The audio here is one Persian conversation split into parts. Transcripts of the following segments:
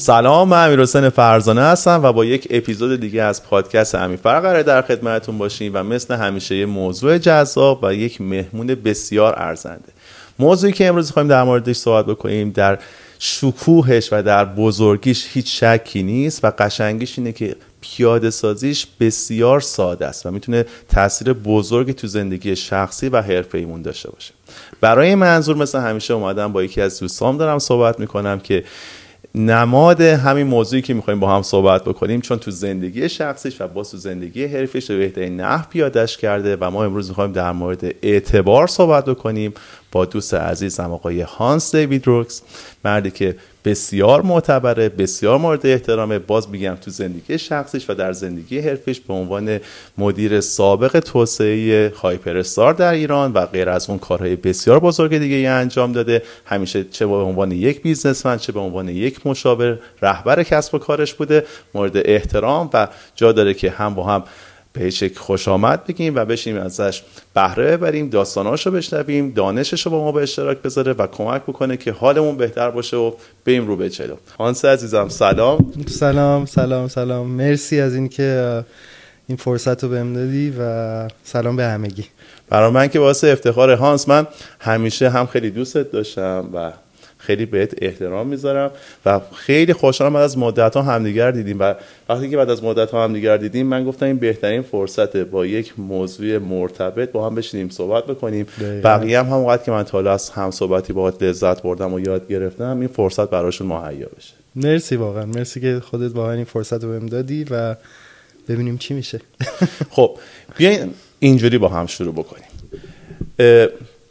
سلام من امیر حسین فرزانه هستم و با یک اپیزود دیگه از پادکست امیفر قرار در خدمتتون باشیم و مثل همیشه یه موضوع جذاب و یک مهمون بسیار ارزنده. موضوعی که امروز می‌خوایم در موردش صحبت بکنیم در شکوهش و در بزرگیش هیچ شکی نیست و قشنگیش اینه که پیاده سازیش بسیار ساده است و می‌تونه تاثیر بزرگی تو زندگی شخصی و حرفه ایمون داشته باشه. برای منظور مثل همیشه اومدم با یکی از دوستام دارم صحبت می‌کنم که نماد همین موضوعی که می‌خوایم با هم صحبت بکنیم چون تو زندگی شخصیش و با تو زندگی حرفیش به بهترین نحو پیادش کرده و ما امروز می‌خوایم در مورد اعتبار صحبت بکنیم با دوست عزیزم آقای هانس دیوید روکس مردی که بسیار معتبره بسیار مورد احترامه. باز میگم تو زندگی شخصیش و در زندگی حرفش به عنوان مدیر سابق توسعه هایپر در ایران و غیر از اون کارهای بسیار بزرگ دیگه ای انجام داده. همیشه چه به عنوان یک بیزنسمن چه به عنوان یک مشاور رهبر کسب و کارش بوده. مورد احترام و جا داره که هم با هم بهش خوش آمد بگیم و بشیم ازش بهره ببریم داستاناش رو بشنویم دانشش رو با ما به اشتراک بذاره و کمک بکنه که حالمون بهتر باشه و بریم رو به جلو هانس عزیزم سلام. سلام سلام سلام. مرسی از اینکه این فرصت رو بهم دادی و سلام به همگی. برای من که واسه افتخار هانس من همیشه هم خیلی دوستت داشتم و خیلی بهت احترام می‌ذارم و خیلی خوشحالم بعد از مدت ها همدیگر دیدیم و وقتی که بعد از مدت ها همدیگر دیدیم من گفتم این بهترین فرصته با یک موضوع مرتبط با هم بشینیم صحبت بکنیم. بقیه هم همونقدر که من تا از هم صحبتی با لذت بردم و یاد گرفتم این فرصت براشون مهیا بشه. مرسی واقعا. مرسی که خودت واقعا این فرصت رو بهم دادی و ببینیم چی میشه. خب بیاین اینجوری با هم شروع بکنیم.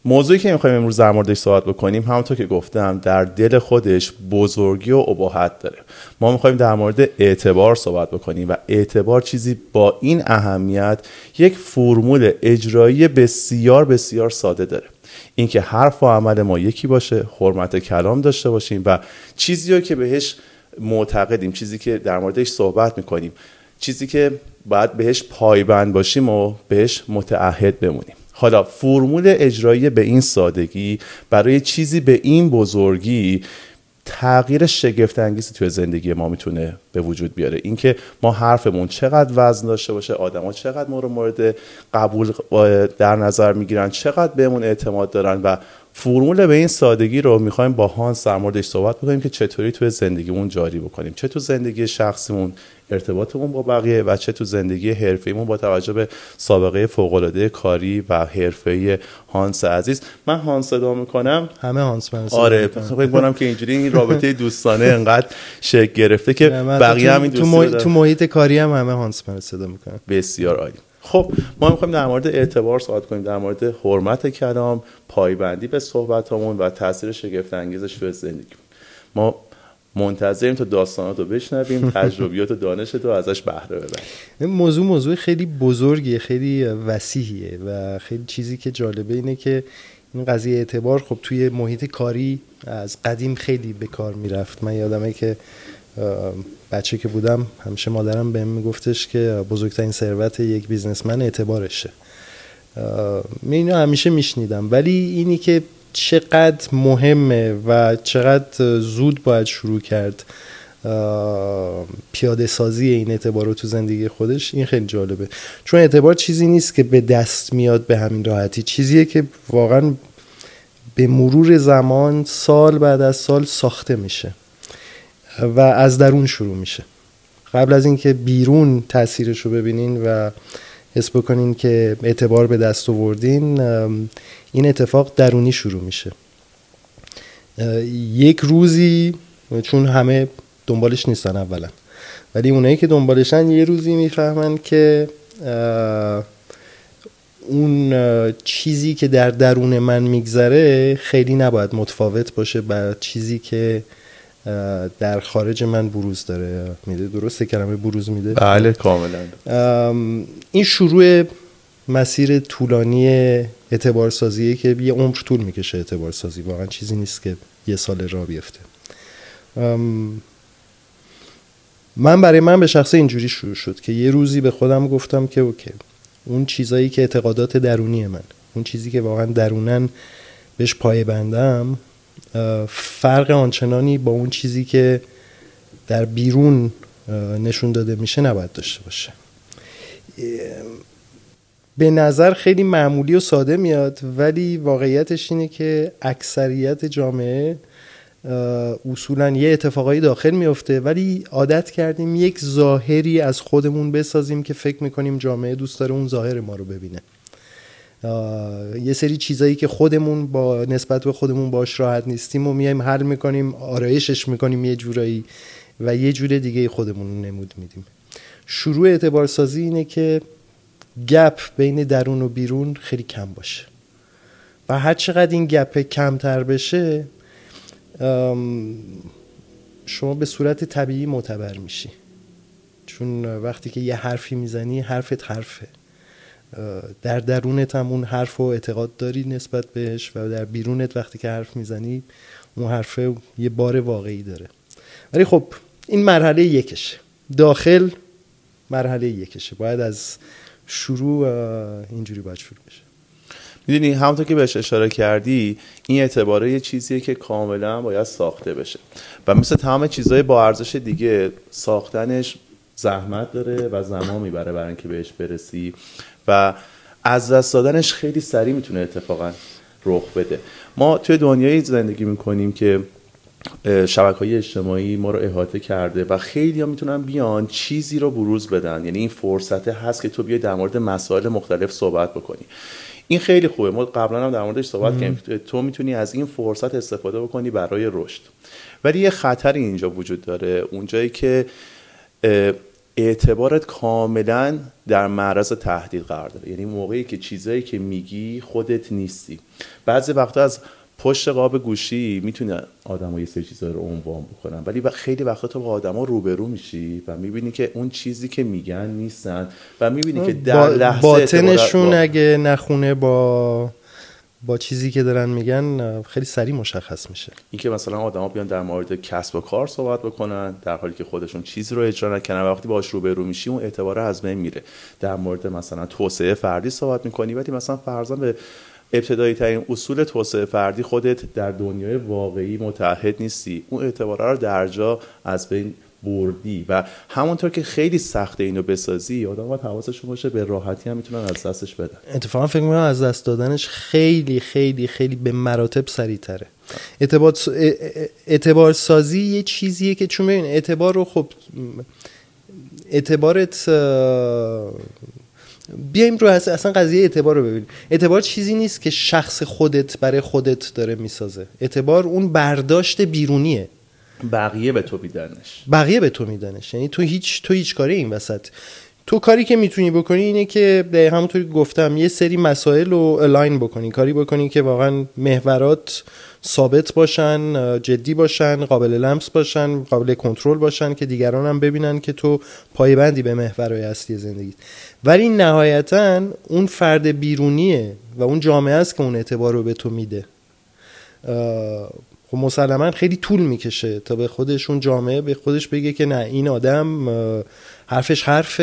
موضوعی که می‌خوایم امروز در موردش صحبت بکنیم همونطور که گفتم در دل خودش بزرگی و ابهت داره. ما می‌خوایم در مورد اعتبار صحبت بکنیم و اعتبار چیزی با این اهمیت یک فرمول اجرایی بسیار بسیار ساده داره. اینکه حرف و عمل ما یکی باشه حرمت کلام داشته باشیم و چیزی رو که بهش معتقدیم چیزی که در موردش صحبت می‌کنیم چیزی که باید بهش پایبند باشیم و بهش متعهد بمونیم. حالا فرمول اجرایی به این سادگی برای چیزی به این بزرگی تغییر شگفت انگیزی توی زندگی ما می‌تونه به وجود بیاره. اینکه ما حرفمون چقدر وزن داشته باشه آدما چقدر مورد مورد قبول در نظر می‌گیرن چقدر بهمون اعتماد دارن و فرمول به این سادگی رو می‌خوایم با هانس در موردش صحبت بکنیم که چطوری توی زندگیمون جاری بکنیم. چه تو زندگی شخصیمون ارتباطمون با بقیه و چه تو زندگی حرفیمون با توجه به سابقه فوقالعاده کاری و حرفه هانس عزیز. من هانس صدا می‌کنم. همه هانس من آره فکر کنم که اینجوری این رابطه دوستانه انقدر شکل گرفته که بقیه هم این تو, تو محیط کاری هم همه هانس من صدا می‌کنم بسیار عالی. خب ما می‌خوایم در مورد اعتبار صحبت کنیم در مورد حرمت کلام پایبندی به صحبتامون و تاثیر شگفت انگیزش به زندگی ما منتظریم تا داستانات رو بشنویم تجربیات و دانش رو ازش بهره ببریم. این موضوع موضوع خیلی بزرگیه خیلی وسیحیه و خیلی چیزی که جالبه اینه که این قضیه اعتبار خب توی محیط کاری از قدیم خیلی به کار می‌رفت. من یادمه که بچه که بودم همیشه مادرم بهم میگفتش که بزرگترین ثروت یک بیزنسمن اعتبارشه. اینو همیشه میشنیدم. ولی اینی که چقدر مهمه و چقدر زود باید شروع کرد پیاده سازی این اعتبار رو تو زندگی خودش این خیلی جالبه. چون اعتبار چیزی نیست که به دست میاد به همین راحتی. چیزیه که واقعا به مرور زمان سال بعد از سال ساخته میشه و از درون شروع میشه. قبل از اینکه بیرون تاثیرش رو ببینین و حس بکنین که اعتبار به دست آوردین این اتفاق درونی شروع میشه. یک روزی چون همه دنبالش نیستن اولا ولی اونایی که دنبالشن یه روزی می‌فهمن که اون چیزی که در درون من میگذره خیلی نباید متفاوت باشه با چیزی که در خارج من بروز داره میده. درسته کلمه بروز میده؟ بله کاملا. این شروع مسیر طولانی اعتبار سازیه که یه عمر طول می‌کشه اعتبار سازی واقعا چیزی نیست که یه سال را بیفته. من برای من به شخص اینجوری شروع شد که یه روزی به خودم گفتم که اوکی اون چیزایی که اعتقادات درونی من اون چیزی که واقعا درونن بهش پایه بندم فرق آنچنانی با اون چیزی که در بیرون نشون داده میشه نباید داشته باشه. به نظر خیلی معمولی و ساده میاد ولی واقعیتش اینه که اکثریت جامعه اصولا یه اتفاقایی داخل میفته ولی عادت کردیم یک ظاهری از خودمون بسازیم که فکر می‌کنیم جامعه دوست داره اون ظاهر ما رو ببینه. یه سری چیزایی که خودمون با نسبت به خودمون باش راحت نیستیم و میایم حل می‌کنیم آرایشش می‌کنیم یه جورایی و یه جور دیگه خودمون نمود میدیم. شروع اعتبار سازی اینه که گپ بین درون و بیرون خیلی کم باشه. و هر چقدر این گپ کمتر بشه شما به صورت طبیعی معتبر میشی. چون وقتی که یه حرفی می‌زنی حرفت حرفه. در درونت هم اون حرف رو اعتقاد داری نسبت بهش و در بیرونت وقتی که حرف می‌زنی اون حرفه یه بار واقعی داره. ولی خب این مرحله یکشه. داخل مرحله یکشه. باید از شروع اینجوری باید شروع بشه. می‌دونی همونطور که بهش اشاره کردی این اعتباره یه چیزیه که کاملا باید ساخته بشه. و مثل تمام چیزهای با ارزش دیگه ساختنش زحمت داره و زمان می‌بره برای اینکه بهش برسی. و از دست دادنش خیلی سریع می‌تونه اتفاقا رخ بده. ما توی دنیایی زندگی می‌کنیم که شبکه های اجتماعی ما رو احاطه کرده و خیلی ها می‌تونن بیان چیزی رو بروز بدن. یعنی این فرصت هست که تو بیای در مورد مسائل مختلف صحبت بکنی. این خیلی خوبه. ما قبلا هم در موردش صحبت کردیم تو می‌تونی از این فرصت استفاده بکنی برای رشد. ولی یه خطری اینجا وجود داره. اونجایی که اعتبارت کاملا در معرض تهدید قرار داره. یعنی موقعی که چیزایی که میگی خودت نیستی. بعضی وقتا از پشت قاب گوشی می‌تونه آدم یه سری چیزا رو عنوان بکنن. ولی خیلی وقتا تو با آدما روبرو میشی و می‌بینی که اون چیزی که میگن نیستن. و می‌بینی که در لحظه باطنشون اگه نخونه با با چیزی که دارن میگن خیلی سریع مشخص میشه. اینکه مثلا آدما بیان در مورد کسب و کار صحبت بکنن در حالی که خودشون چیزی رو اجرا نکنن وقتی باهاش روبرو میشی اون اعتبار از بین میره. در مورد مثلا توسعه فردی صحبت می‌کنی ولی مثلا فرضاً به ابتدایی ترین اصول توسعه فردی خودت در دنیای واقعی متحد نیستی. اون اعتباره رو در جا از بین بردی و همونطور که خیلی سخته اینو بسازی آدم باید حواسشون باشه به راحتی هم می‌تونن از دستش بدن. اتفاقا فکر می‌کنم از دست دادنش خیلی خیلی خیلی به مراتب سریعتره. اعتبار, اعتبار سازی یه چیزیه که چون ببین اعتبار رو خب اعتبارت بیایم رو اصلا قضیه اعتبار رو ببینیم. اعتبار چیزی نیست که شخص خودت برای خودت داره می‌سازه. اعتبار اون برداشت بیرونیه. بقیه به تو میدنش. بقیه به تو میدنش. یعنی تو هیچ تو هیچ کاری این وسط. تو کاری که می‌تونی بکنی اینه که همونطوری گفتم یه سری مسائل رو الاین بکنی کاری بکنی که واقعا محورات ثابت باشن جدی باشن قابل لمس باشن قابل کنترل باشن که دیگران هم ببینن که تو پایبندی به محورهای اصلی زندگی. ولی نهایتا اون فرد بیرونیه و اون جامعه است که اون اعتبار رو به تو میده. خب مسلما خیلی طول می‌کشه تا به خودشون جامعه به خودش بگه که نه این آدم حرفش حرف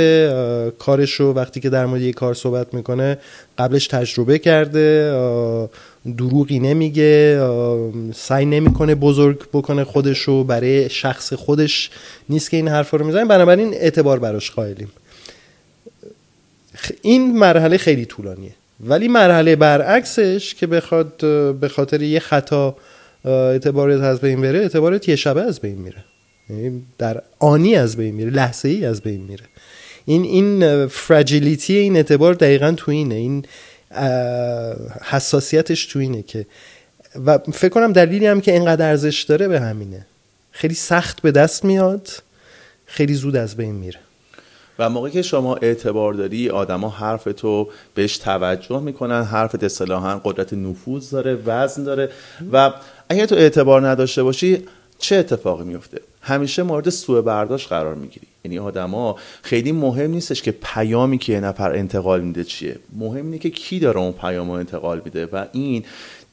کارش رو وقتی که در مورد یک کار صحبت می‌کنه قبلش تجربه کرده دروغی نمیگه سعی نمی‌کنه بزرگ بکنه خودش رو برای شخص خودش نیست که این حرف رو می‌زنه. بنابراین اعتبار براش قائلیم. این مرحله خیلی طولانیه. ولی مرحله برعکسش که بخواد به خاطر یه خطا اعتبارت از بین بره اعتبارت یه شبه از بین میره. یعنی در آنی از بین میره لحظه ای از بین میره. این این فراجیلیتی این اعتبار دقیقا تو اینه. این حساسیتش تو اینه که و فکر کنم دلیلی هم که اینقدر ارزش داره به همینه. خیلی سخت به دست میاد خیلی زود از بین میره. و موقعی که شما اعتبار داری آدما حرف تو بهش توجه می‌کنن حرف اصطلاحا قدرت نفوذ داره وزن داره و اگر تو اعتبار نداشته باشی چه اتفاقی میفته همیشه مورد سوء برداشت قرار می‌گیری. یعنی آدما خیلی مهم نیستش که پیامی که یه نفر انتقال میده چیه. مهم اینه که کی داره اون پیام انتقال میده و این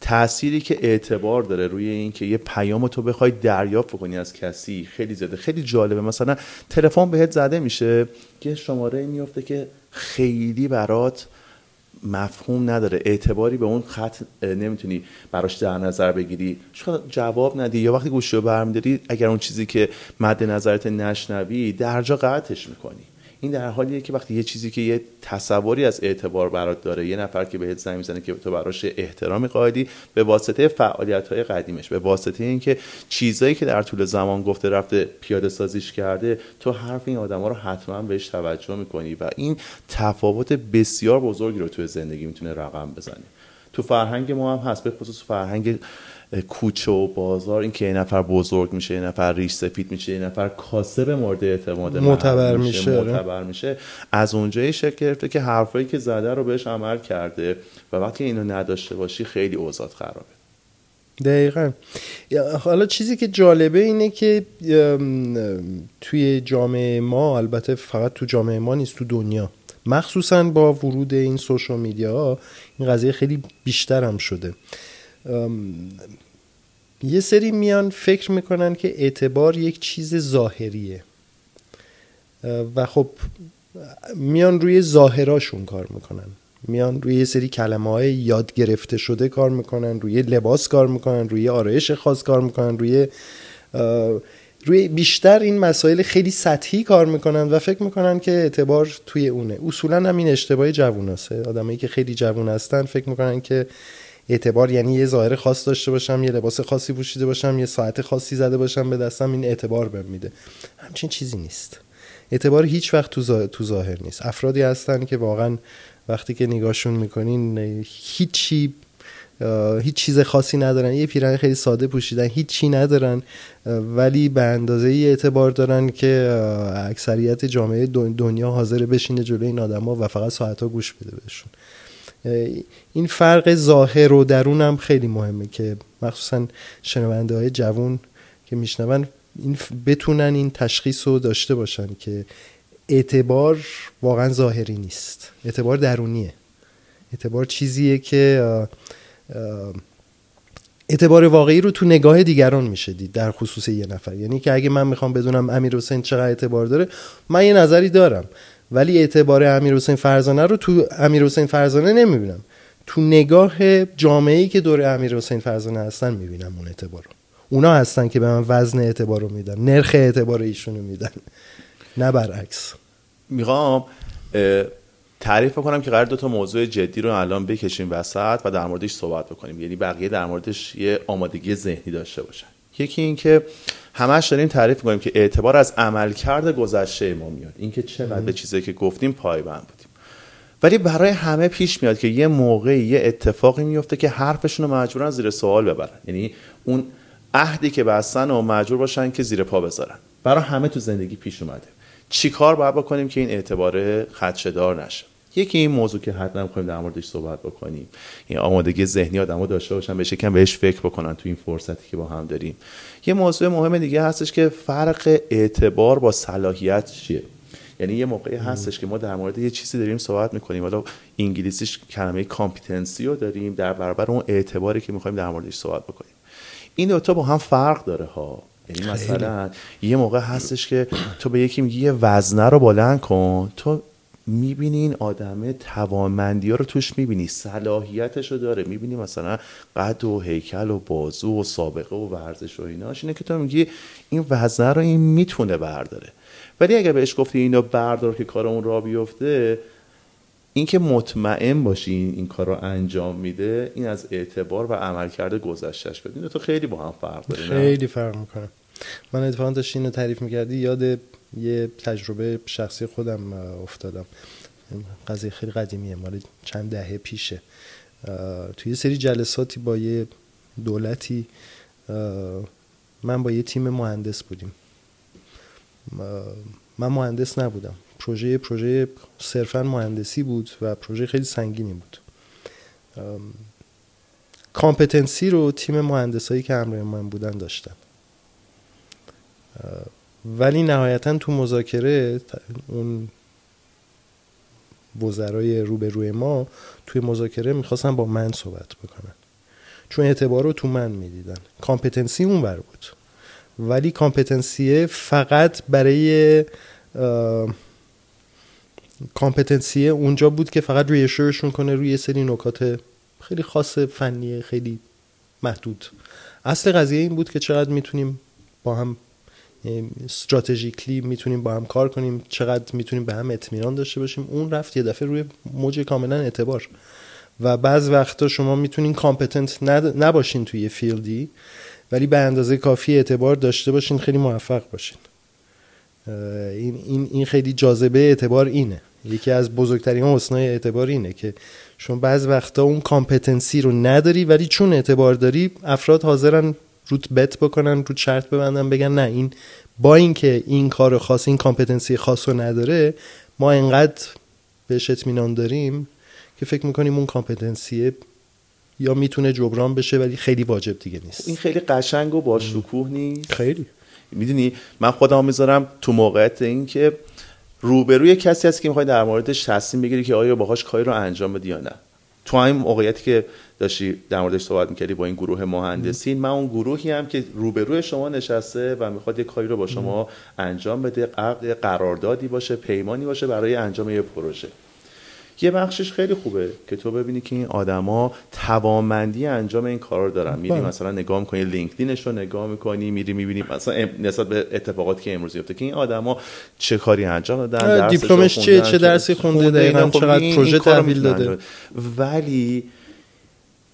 تأثیری که اعتبار داره روی این که یه پیام تو بخوای دریافت کنی از کسی خیلی زده خیلی جالبه. مثلا تلفن بهت زده میشه که شماره میفته که خیلی برات مفهوم نداره. اعتباری به اون خط نمی‌تونی براش در نظر بگیری. شاید جواب ندی یا وقتی گوشی رو برمیداری اگر اون چیزی که مد نظرت نشنوی درجا قطعش می‌کنی. این در حالیه که وقتی یه چیزی که یه تصوری از اعتبار برات داره یه نفر که بهت زنگ می‌زنه که تو براش احترامی قائلی به واسطه فعالیت های قدیمش به واسطه اینکه چیزایی که در طول زمان گفته رفته پیاده سازیش کرده تو حرف این آدما رو حتما بهش توجه می‌کنی و این تفاوت بسیار بزرگی رو توی زندگی می‌تونه رقم بزنه. تو فرهنگ ما هم هست به خصوص فرهنگ کوچه و بازار این که یه نفر بزرگ میشه یه نفر ریش سفید میشه یه نفر کاسب مورد اعتماد معتبر میشه آره. معتبر میشه. از اونجایی شکل گرفته که حرفایی که زده رو بهش عمل کرده و وقتی اینو نداشته باشی خیلی اوضاعت خرابه. دقیقا. حالا چیزی که جالبه اینه که توی جامعه ما البته فقط تو جامعه ما نیست تو دنیا. مخصوصا با ورود این سوشال میدیا این قضیه خیلی بیشتر هم شده. یه سری میان فکر می‌کنن که اعتبار یک چیز ظاهریه. و خب میان روی ظاهراشون کار می‌کنن. میان روی یه سری کلمه های یاد گرفته شده کار می‌کنن روی لباس کار می‌کنن روی آرایش خاص کار می‌کنن روی روی بیشتر این مسائل خیلی سطحی کار می‌کنن و فکر می‌کنن که اعتبار توی اونه. اصولا هم این اشتباه جوون آدمایی که خیلی جوون هستن فکر می‌کنن که اعتبار یعنی یه ظاهر خاص داشته باشم یه لباس خاصی پوشیده باشم یه ساعت خاصی زده باشم به دستم این اعتبار بهم میده. همچین چیزی نیست. اعتبار هیچ وقت تو ظاهر نیست. افرادی هستن که واقعا وقتی که نگاهشون می‌کنین هیچی هیچ چیز خاصی ندارن. یه پیرن خیلی ساده پوشیدن هیچی ندارن ولی به اندازه ای اعتبار دارن که اکثریت جامعه دنیا حاضر بشینه جلوی این آدما و فقط ساعتها گوش بده بهشون. این فرق ظاهر و درون هم خیلی مهمه که مخصوصا شنونده های جوون که میشنون این بتونن این تشخیص رو داشته باشن که اعتبار واقعا ظاهری نیست. اعتبار درونیه. اعتبار چیزیه که اعتبار واقعی رو تو نگاه دیگران میشه دید در خصوص یه نفر. یعنی که اگه من می‌خوام بدونم امیر حسین چقدر اعتبار داره من یه نظری دارم. ولی اعتبار امیر حسین فرزانه رو تو امیر حسین فرزانه نمی‌بینم. تو نگاه جامعه ای که دور امیر حسین فرزانه هستن می‌بینم اون اعتبار رو. اونا هستن که به من وزن اعتبار رو میدن نرخ اعتبار ایشون رو میدن. نه برعکس. می‌خوام تعریف کنم که قرار دو تا موضوع جدی رو الان بکشیم وسط و در موردش صحبت بکنیم. یعنی بقیه در موردش یه آمادگی ذهنی داشته باشن. یکی این که همش داریم تعریف کنیم که اعتبار از عملکرد گذشته ما میاد. اینکه چقدر به چیزی که گفتیم پایبند بودیم. ولی برای همه پیش میاد که یه موقعی یه اتفاقی میفته که حرفشون رو مجبورن زیر سوال ببرن. یعنی اون عهدی که بستن و مجبور باشن که زیر پا بذارن. برای همه تو زندگی پیش اومده. چیکار باید بکنیم که این اعتبار خدشدار نشه؟ یکی این موضوع که حتما می‌خوایم در موردش صحبت بکنیم. این آمادگی ذهنی آدمو داشته باشن بهش کم بهش فکر بکنن تو این فرصتی که با هم داریم. یه موضوع مهم دیگه هستش که فرق اعتبار با صلاحیت چیه؟ یعنی یه موقعی هستش که ما در مورد یه چیزی داریم صحبت می‌کنیم. حالا انگلیسیش کلمه competency رو داریم در برابر اون اعتباری که می‌خوایم در موردش صحبت بکنیم. این دوتا با هم فرق داره ها. یعنی مثلا یه موقع هستش که تو به یکی میگی یه وزنه رو بلند کن تو می‌بینی این آدمه توانمندی ها رو توش می‌بینی صلاحیتش رو داره. می‌بینی مثلا قد و هیکل و بازو و سابقه و ورزش و ایناش. اینه که تو میگی این وزنه رو این می‌تونه برداره. ولی اگر بهش گفتی اینو بردار که کار اون را بیفته اینکه مطمئن باشی این, کار رو انجام میده این از اعتبار و عملکرد گذشتش بدین تو خیلی با هم فرق داره خیلی فرق می‌کنه. من اتفاقا داشتی اینو تعریف می‌کردی یاد یه تجربه شخصی خودم افتادم. قضیه خیلی قدیمیه مال چند دهه پیشه. توی یه سری جلساتی با یه دولتی من با یه تیم مهندس بودیم. من مهندس نبودم. پروژه پروژه صرفا مهندسی بود و پروژه خیلی سنگینی بود. کامپتنسی رو تیم مهندسایی که همراه من بودن داشتن. ولی نهایتا تو مذاکره اون وزرای روبروی ما توی مذاکره می‌خواستن با من صحبت بکنن. چون اعتبار رو تو من می‌دیدن. competency اون ور بود. ولی competency ه فقط برای competency اونجا بود که فقط روی شورشون کنه روی سری نکات خیلی خاص فنی خیلی محدود. اصل قضیه این بود که چقدر می‌تونیم با هم strategically می‌تونیم با هم کار کنیم چقدر می‌تونیم به هم اطمینان داشته باشیم. اون رفت یه دفعه روی موج کاملا اعتبار. و بعض وقتا شما می‌تونین competent نباشین توی field ی ولی به اندازه کافی اعتبار داشته باشین خیلی موفق باشین. این, این, این خیلی جاذبه اعتبار اینه. یکی از بزرگترین حسنای اعتبار اینه که شما بعض وقتا اون competency رو نداری ولی چون اعتبار داری افراد حاضرن روت bet بکنن رو شرط ببندن بگن نه این با اینکه این کار خاص این competency خاص رو نداره ما انقدر بهش اطمینان داریم که فکر می‌کنیم اون کامپتنسیه یا می‌تونه جبران بشه ولی خیلی واجب دیگه نیست. این خیلی قشنگ و با شکوه نیست. خیلی. می‌دونی من خودم می‌ذارم تو موقعیت این که روبروی کسی هست که می‌خوای در موردش تصمیم بگیری که آیا باهاش کاری رو انجام بدی یا نه. تو این موقعیتی که داشتی در موردش صحبت می‌کردی با این گروه مهندسین. من اون گروهی هم که روبروی شما نشسته و می‌خواد یه کاری رو با شما انجام بده قراردادی باشه پیمانی باشه برای انجام یه پروژه. یه بخشش خیلی خوبه که تو ببینی که این آدما توانمندی انجام این کار رو دارن. میری بله. مثلا نگاه می‌کنی لینکدینش رو نگاه می‌کنی میری می‌بینی مثلا نسبت به اتفاقاتی که امروز میفته که این آدما چه کاری انجام دادن دیپلمش چیه چه درسی خونده دقیقاً خب چقدر پروژه تحویل داده. ولی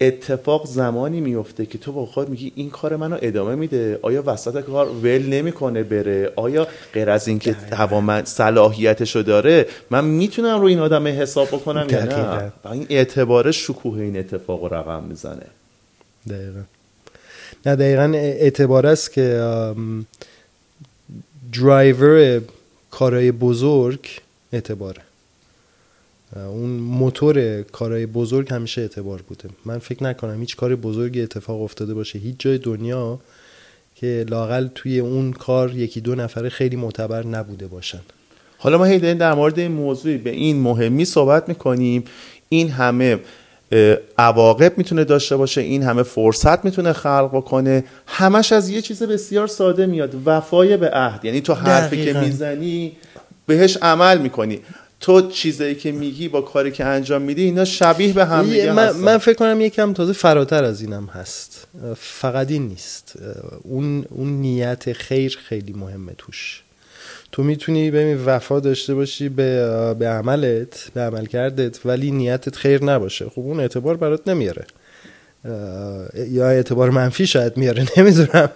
اتفاق زمانی میفته که تو با خود میگی این کار منو ادامه میده؟ آیا وسط کار ول نمی‌کنه بره؟ آیا غیر از اینکه توام صلاحیتشو داره من می‌تونم رو این آدم حساب بکنم یا نه؟ این اعتبار شکوه این اتفاق رو رقم می‌زنه. دقیقا. نه دقیقا اعتبار است که درایور کارهای بزرگ اعتباره. اون موتور کارهای بزرگ همیشه اعتبار بوده. من فکر نکنم هیچ کار بزرگی اتفاق افتاده باشه. هیچ جای دنیا که لاقل توی اون کار یکی دو نفره خیلی معتبر نبوده باشن. حالا ما هی در مورد این موضوعی به این مهمی صحبت می‌کنیم. این همه عواقب می‌تونه داشته باشه این همه فرصت می‌تونه خلق بکنه. همش از یه چیز بسیار ساده میاد وفای به عهد. یعنی تو حرفی که می‌زنی بهش عمل می‌کنی. تو چیزایی که میگی با کاری که انجام میدی اینا شبیه به هم دیگه من, من فکر کنم یکم تازه فراتر از اینم هست. فقط این نیست. اون, اون نیت خیر خیلی مهمه توش. تو می‌تونی ببین وفا داشته باشی به, به عملت به عمل کردت ولی نیتت خیر نباشه. خب اون اعتبار برات نمیاره. یا اعتبار منفی شاید میاره. نمی‌دونم.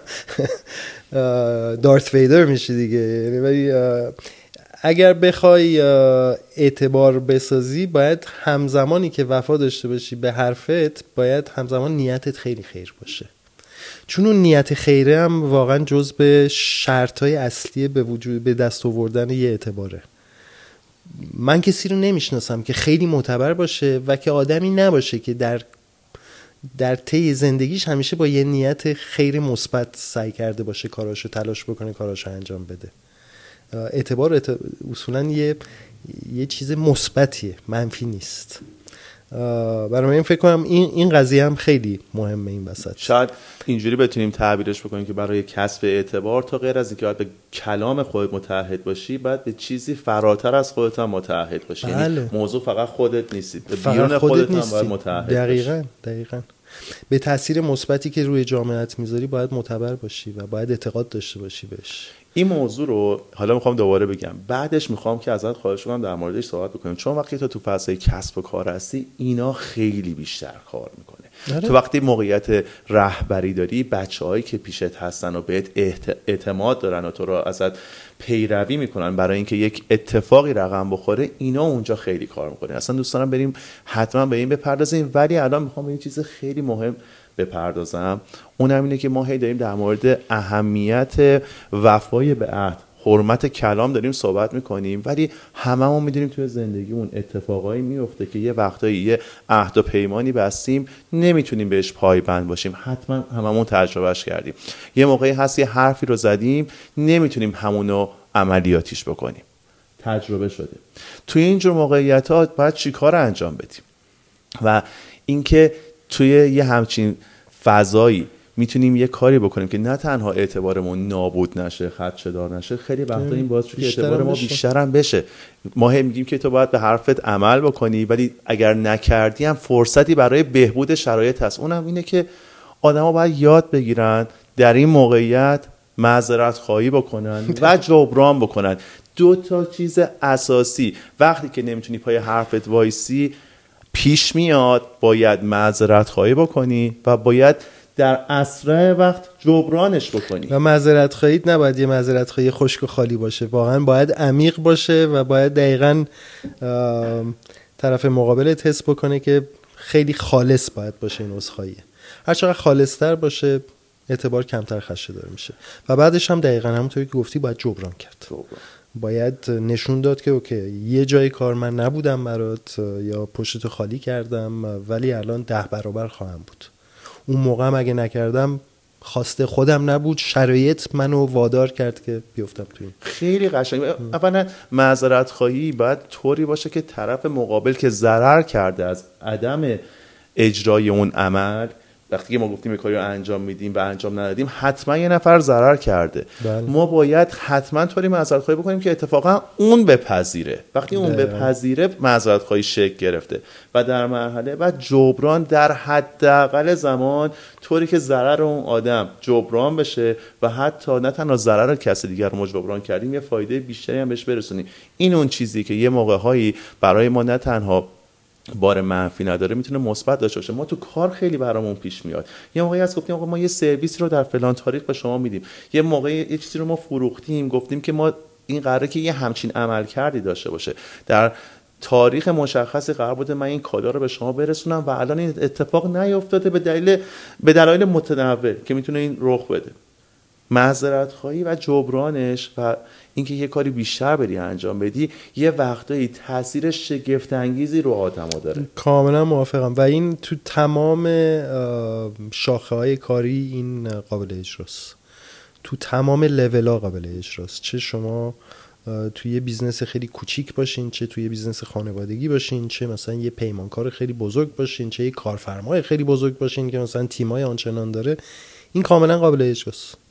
دارت ویدر میشه دیگه. یعنی ولی اگر بخوای اعتبار بسازی باید همزمانی که وفا داشته باشی به حرفت باید همزمان نیتت خیلی خیر باشه. چون اون نیت خیره هم واقعا جز به شرط های اصلی به وجود به دست آوردن یه اعتباره. من کسی رو نمی‌شناسم که خیلی معتبر باشه و که آدمی نباشه که در در طی زندگیش همیشه با یه نیت خیر مثبت سعی کرده باشه کاراشو تلاش بکنه کاراشو انجام بده. اعتبار اصولا یه یه چیز مثبتیه منفی نیست. برای من فکر کنم این این قضیه هم خیلی مهمه این وسط. شاید اینجوری بتونیم تعبیرش بکنیم که برای کسب اعتبار تا غیر از اینکه باید به کلام خودت متحد باشی باید به چیزی فراتر از خودت هم متحد باشی. یعنی بله. یعنی موضوع فقط خودت نیستی. به بیرون خودت, هم باید متحد دقیقاً باشی. دقیقاً. به تاثیر مثبتی که روی جامعت می‌ذاری باید معتبر باشی و باید اعتقاد داشته باشی بهش. این موضوع رو حالا می‌خوام دوباره بگم. بعدش می‌خوام که ازت خواهش کنم در موردش صحبت بکنیم. چون وقتی تو تو فضای کسب و کار هستی اینا خیلی بیشتر کار می‌کنه. آره. تو وقتی موقعیت رهبری داری بچههایی که پیشت هستن و بهت اعتماد دارن و تو رو ازت پیروی می‌کنن برای اینکه یک اتفاقی رقم بخوره اینا اونجا خیلی کار می‌کنه. اصلا دوست دارم بریم حتما به این بپردازیم. ولی الان می‌خوام به این چیز خیلی مهم بپردازم. اونم اینه که ما هی داریم در مورد اهمیت وفای به عهد حرمت کلام داریم صحبت می‌کنیم ولی هممون می‌دونیم توی زندگیمون اتفاقایی میفته که یه وقتایی یه عهد و پیمانی بستیم نمی‌تونیم بهش پایبند باشیم. حتما هممون تجربهش کردیم. یه موقعی هست یه حرفی رو زدیم نمی‌تونیم همونو عملیاتیش بکنیم. تجربه شده. توی اینجور موقعیت ها باید چیکار انجام بدیم؟ و اینکه توی یه همچین فضایی می‌تونیم یه کاری بکنیم که نه تنها اعتبارمون نابود نشه خدشدار نشه خیلی وقتا این باعث که اعتبار ما بیشتر هم بشه. ما هم میگیم که تو باید به حرفت عمل بکنی ولی اگر نکردی هم فرصتی برای بهبود شرایط هست. اونم اینه که آدما باید یاد بگیرن در این موقعیت معذرت خواهی بکنن و جبران بکنن. دو تا چیز اساسی. وقتی که نمی‌تونی پای حرفت وایسی پیش میاد باید معذرت خواهی بکنی و باید در اسرع وقت جبرانش بکنی. و معذرت خواهید نباید یه معذرت خواهی خشک و خالی باشه. واقعا باید عمیق باشه و باید دقیقا طرف مقابل حس بکنه که خیلی خالص باید باشه این عذرخواهی. هر چقدر خالصتر باشه اعتبار کمتر خشه داره میشه. و بعدش هم دقیقا همونطوری که گفتی باید جبران کرد. باید نشون داد که اوکی یه جای کار من نبودم برات یا پشتو خالی کردم ولی الان ده برابر خواهم بود. اون موقع هم اگه نکردم خواسته خودم نبود شرایط منو وادار کرد که بیفتم توی خیلی قشنگ. اولا معذرت خواهی باید طوری باشه که طرف مقابل که ضرر کرده از عدم اجرای اون عمل وقتی که ما گفتیم کاری رو انجام میدیم و انجام ندادیم حتما یه نفر ضرر کرده. بله. ما باید حتما طوری معذرت خواهی بکنیم که اتفاقا اون بپذیره. وقتی اون بپذیره معذرت خواهی شکل گرفته. و در مرحله بعد جبران در حداقل زمان طوری که ضرر اون آدم جبران بشه و حتی نه تنها ضرر کسی دیگر رو ما جبران کردیم یه فایده بیشتری هم بهش برسونیم. این اون چیزی که یه موقع هایی برای ما نه تنها بار منفی نداره می‌تونه مثبت داشته باشه. ما تو کار خیلی برامون پیش میاد. یه موقعی از گفتیم آقا ما یه سرویس رو در فلان تاریخ به شما میدیم. یه موقعی یه چیزی رو ما فروختیم گفتیم که ما این قراره که یه همچین عمل کردی داشته باشه. در تاریخ مشخصی قرار بوده من این کالا رو به شما برسونم و الان این اتفاق نیفتاده به دلیل به دلایل متنوع که می‌تونه این رخ بده. معذرت خواهی و جبرانش و اینکه یه کاری بیشتر بری انجام بدی یه وقتایی تاثیر شگفت انگیزی رو آدمو داره. کاملا موافقم. و این تو تمام شاخه های کاری این قابل اجراست. تو تمام لول ها قابل اجراست. چه شما توی یه business خیلی کوچیک باشین چه توی business خانوادگی باشین چه مثلا یه پیمانکار خیلی بزرگ باشین چه یه کارفرمای خیلی بزرگ باشین که مثلا تیمای آنچنان داره. این کاملا قابل اجراست.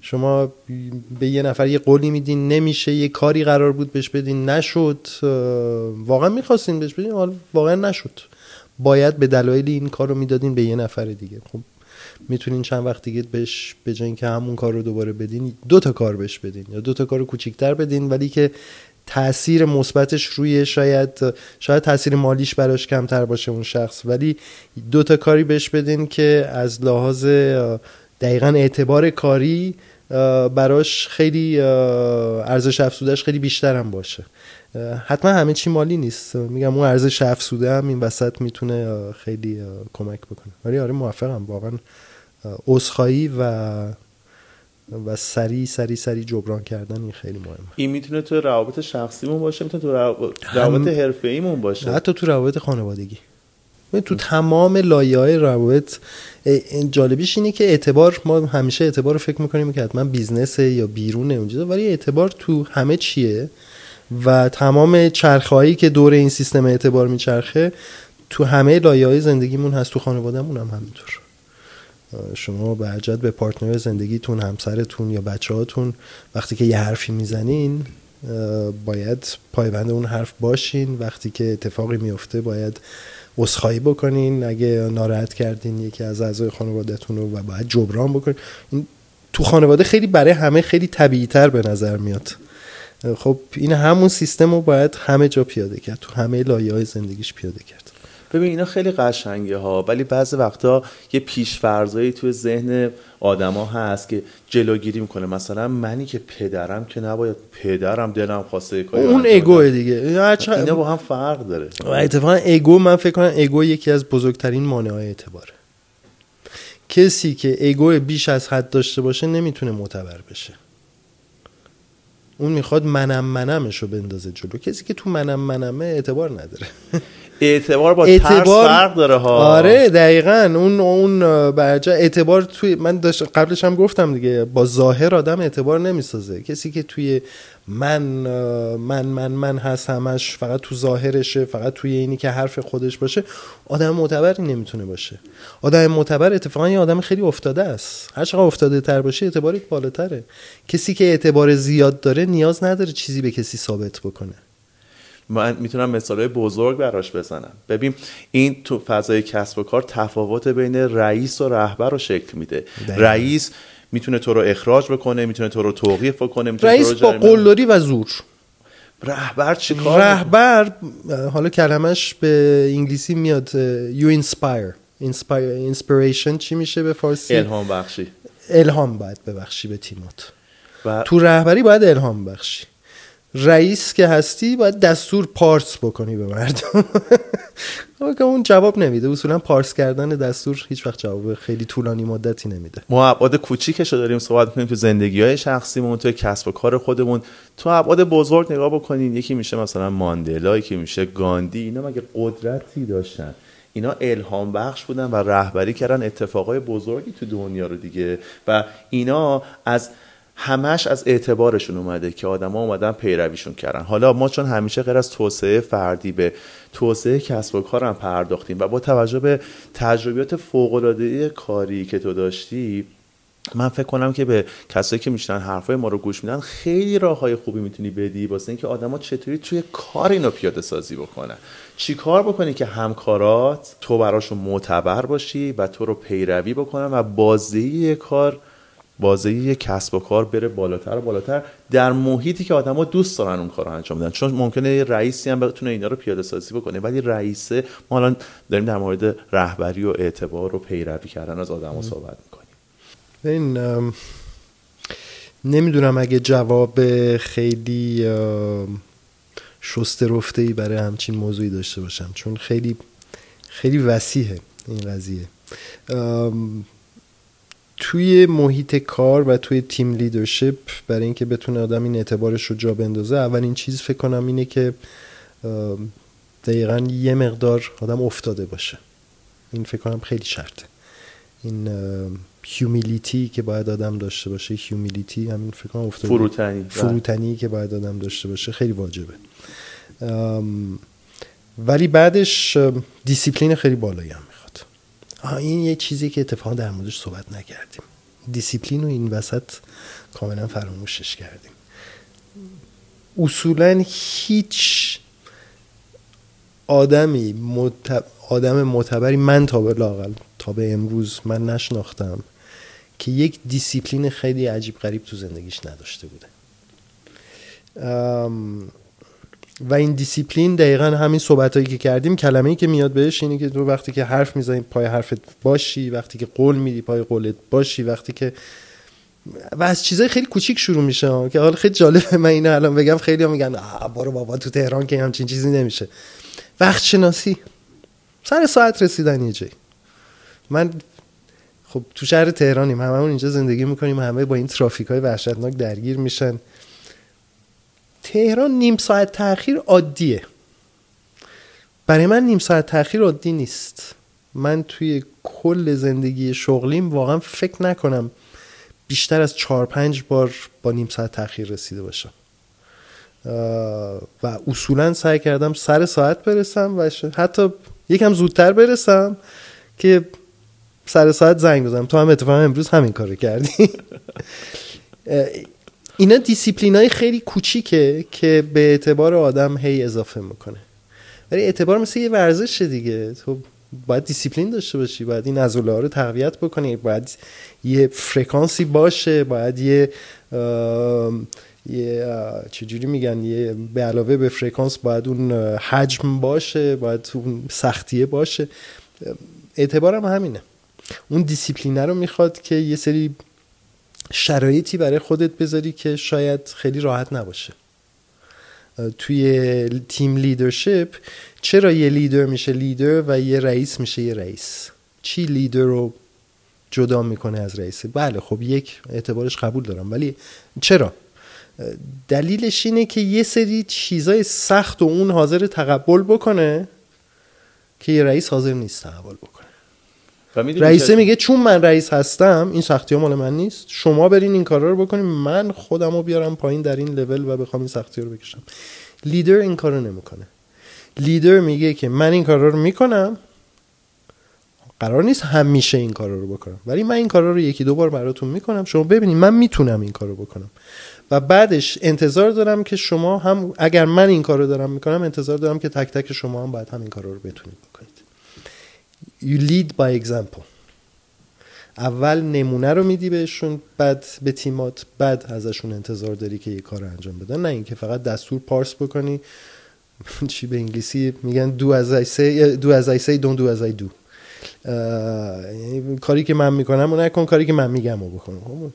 شما به یه نفر یه قولی میدین نمیشه یه کاری قرار بود بهش بدین نشد واقعا می‌خواستین بهش بدین واقعا نشد. باید به دلایل این کار رو می‌دادین به یه نفر دیگه. خب می‌تونین چند وقت دیگه بهش به اینکه همون کار رو دوباره بدین دو تا کار بهش بدین. یا دو تا کار کوچیکتر بدین ولی که تاثیر مثبتش روی شاید شاید تاثیر مالیش براش کمتر باشه اون شخص. ولی دو تا کاری بهش بدین که از لحاظ دقیقا اعتبار کاری براش خیلی ارزش افزودهش خیلی بیشتر هم باشه حتما همه چی مالی نیست. میگم اون ارزش افزوده هم این وسط می‌تونه خیلی کمک بکنه. ولی آره موافقم واقعا عذرخواهی و و سری سری سری جبران کردن این خیلی مهمه. این می‌تونه تو روابط شخصیمون باشه می‌تونه تو روابط حرفه‌ایمون باشه. حتی تو روابط خانوادگی. تو تمام لایه های روابط جالبیش اینه که اعتبار ما همیشه اعتبار رو فکر می‌کنیم که حتما business یا بیرون اونجا ولی اعتبار تو همه چیه و تمام چرخهایی که دور این سیستم اعتبار میچرخه تو همه لایه های زندگیمون هست تو خانوادهمون هم همینطور. شما به عجد به پارتنر زندگیتون همسرتون یا بچه هاتون وقتی که یه حرفی می‌زنین باید پایبند اون حرف باشین. وقتی که اتفاقی میفته باید عذرخواهی بکنین اگه ناراحت کردین یکی از اعضای خانوادهتون رو و باید جبران بکنین. این تو خانواده خیلی برای همه خیلی طبیعی تر به نظر میاد. خب این همون سیستم رو باید همه جا پیاده کرد تو همه لایه های زندگیش پیاده کرد. ببین اینا خیلی قشنگه ها ولی بعضی وقتا یه پیشفرزایی توی ذهن آدما هست که جلوگیری می‌کنه. مثلا منی که پدرم که نباید پدرم دلم خواسته کاری اون ego دیگه. اینا با هم فرق داره. و اتفاقا ego من فکر کنم ego یکی از بزرگترین مانعهای اعتباره. کسی که ego بیش از حد داشته باشه نمی‌تونه معتبر بشه. اون می‌خواد منم منمش رو بندازه جلو. کسی که تو منم منمه اعتبار نداره. اعتبار با اعتبار... ترس فرق داره ها. آره دقیقا. اون اون برجا اعتبار توی من داشت قبلش هم گفتم دیگه با ظاهر آدم اعتبار نمی‌سازه. کسی که توی من من من من هست همش فقط تو ظاهرشه فقط توی اینی که حرف خودش باشه آدم معتبری نمی‌تونه باشه. آدم معتبر اتفاقا یه آدم خیلی افتاده است. هر چقدر افتاده تر باشه اعتبارت بالاتره. کسی که اعتبار زیاد داره نیاز نداره چیزی به کسی ثابت بکنه. من می‌تونم مثالهای بزرگ براش بزنم. ببین این تو فضای کسب و کار تفاوت بین رئیس و رهبر رو شکل میده. رئیس می‌تونه تو رو اخراج بکنه می‌تونه تو رو توقیف بکنه می‌تونه رئیس با قلدری و زور. رهبر چی کار رهبر حالا کلمش به انگلیسی میاد you inspire inspiration چی میشه به فارسی؟ الهام بخشی. الهام باید ببخشی به تیمات. و... تو رهبری باید الهام بخشی. رئیس که هستی باید دستور پارس بکنی به مردم. که اون جواب نمیده. اصولا پارس کردن دستور هیچ وقت جواب خیلی طولانی مدتی نمیده. ما ابعاد کوچیکش رو داریم صحبت می‌کنیم تو زندگی های شخصیمون تو کسب و کار خودمون. تو ابعاد بزرگ نگاه بکنین. یکی میشه مثلا ماندلا یکی میشه گاندی. اینا مگه قدرتی داشتن؟ اینا الهام بخش بودن و رهبری کردن اتفاقای بزرگی تو دنیا رو دیگه. و اینا از همش از اعتبارشون اومده که آدما اومدن پیرویشون کردن. حالا ما چون همیشه غیر از توسعه فردی به توسعه کسب و کارم پرداختیم و با توجه به تجربیات فوق کاری که تو داشتی من فکر کنم که به کسایی که میشنن حرفای ما رو گوش میدن خیلی راه های خوبی می‌تونی بدی واسه اینکه آدما چطوری توی کار اینو پیاده سازی بکنن. چی کار بکنی که همکارات تو براشون معتبر باشی و تو رو پیروی بکنن و بازدهی کار بازه کسب و کار بره بالاتر و بالاتر. در محیطی که آدما دوست دارن اون کار رو انجام بدن. چون ممکنه یه رئیسی هم بتونه اینا رو پیاده سازی بکنه ولی رئیسه ما الان داریم در مورد رهبری و اعتبار و پیروی کردن از آدما صحبت می‌کنیم. این نمی‌دونم اگه جواب خیلی شسته رفته ای برای همچین موضوعی داشته باشم چون خیلی خیلی وسیحه این قضیه. توی محیط کار و توی team leadership برای اینکه بتونه آدم این اعتبارش رو جا بندازه اولین چیز فکر کنم اینه که دقیقا یه مقدار آدم افتاده باشه. این فکر کنم خیلی شرطه. این humility که باید آدم داشته باشه humility همین فکر کنم افتاده. فروتنی فروتنی که باید آدم داشته باشه خیلی واجبه. ولی بعدش دیسیپلین خیلی بالایی هم. این یه چیزی که اتفاقا در موردش صحبت نکردیم. دیسیپلین و این وسط کاملا فراموشش کردیم. اصولا هیچ آدمی آدم معتبری من تا به لاقل تا به امروز من نشناختم که یک دیسیپلین خیلی عجیب غریب تو زندگیش نداشته بوده. و این دیسیپلین دقیقا همین صحبت هایی که کردیم کلمه ای که میاد بهش اینه که تو وقتی که حرف می‌زنی پای حرفت باشی وقتی که قول میدی پای قولت باشی وقتی که و از چیزای خیلی کوچیک شروع میشه که حالا خیلی جالبه من اینو الان بگم خیلی هم میگن برو بابا تو تهران که همچین چیزی نمیشه. وقت شناسی سر ساعت رسیدن یه جایی. من خب تو شهر تهرانیم هممون اینجا زندگی می‌کنیم همه با این ترافیک های وحشتناک درگیر میشن. تهران نیم ساعت تاخیر عادیه. برای من نیم ساعت تاخیر عادی نیست. من توی کل زندگی شغلیم واقعا فکر نکنم بیشتر از چهار پنج بار با نیم ساعت تاخیر رسیده باشم. و اصولا سعی کردم سر ساعت برسم و حتی یکم زودتر برسم که سر ساعت زنگ بزنم. تو هم اتفاقا امروز همین کار کردی. اینا دیسیپلین های خیلی کوچیکه که به اعتبار آدم هی اضافه می‌کنه. ولی اعتبار مثل یه ورزش دیگه. تو باید دیسیپلین داشته باشی باید این ها رو تقویت بکنی باید یه فرکانسی باشه باید یه یه چجوری میگن یه به علاوه به فرکانس باید اون حجم باشه باید اون سختیه باشه. اعتبارم همینه. اون دیسیپلینه رو می‌خواد که یه سری شرایطی برای خودت بذاری که شاید خیلی راحت نباشه. توی تیم leadership چرا یه لیدر میشه لیدر و یه رئیس میشه یه رئیس؟ چی لیدر رو جدا می‌کنه از رئیسه؟ بله خب یک اعتبارش قبول دارم ولی چرا؟ دلیلش اینه که یه سری چیزای سخت و اون حاضر تقبل بکنه که یه رئیس حاضر نیست تحول بکنه. رئیسه که- میگه چون من رئیس هستم این سختی ها مال من نیست شما برین این کارا رو بکنین من خودم رو بیارم پایین در این لول و بخوام این سختی رو بکشم. لیدر این کارو نمی‌کنه. لیدر میگه که من این کارا رو می‌کنم قرار نیست همیشه این کارا رو بکنم. ولی من این کارا رو یکی دو بار براتون می‌کنم شما ببینید من می‌تونم این کارو بکنم. و بعدش انتظار دارم که شما هم اگر من این کارو دارم می‌کنم انتظار دارم که تک تک شما هم باید همین کارا رو بتونید بکنید. You lead by example. اول نمونه رو میدی بهشون بعد به تیمات بعد ازشون انتظار داری که یه کار انجام بدن. نه اینکه فقط دستور پارس بکنی. چی به انگلیسی میگن do as I say do as I say don't do as I do کاری که من می‌کنم و نکن کاری که من میگم و بکن. خب،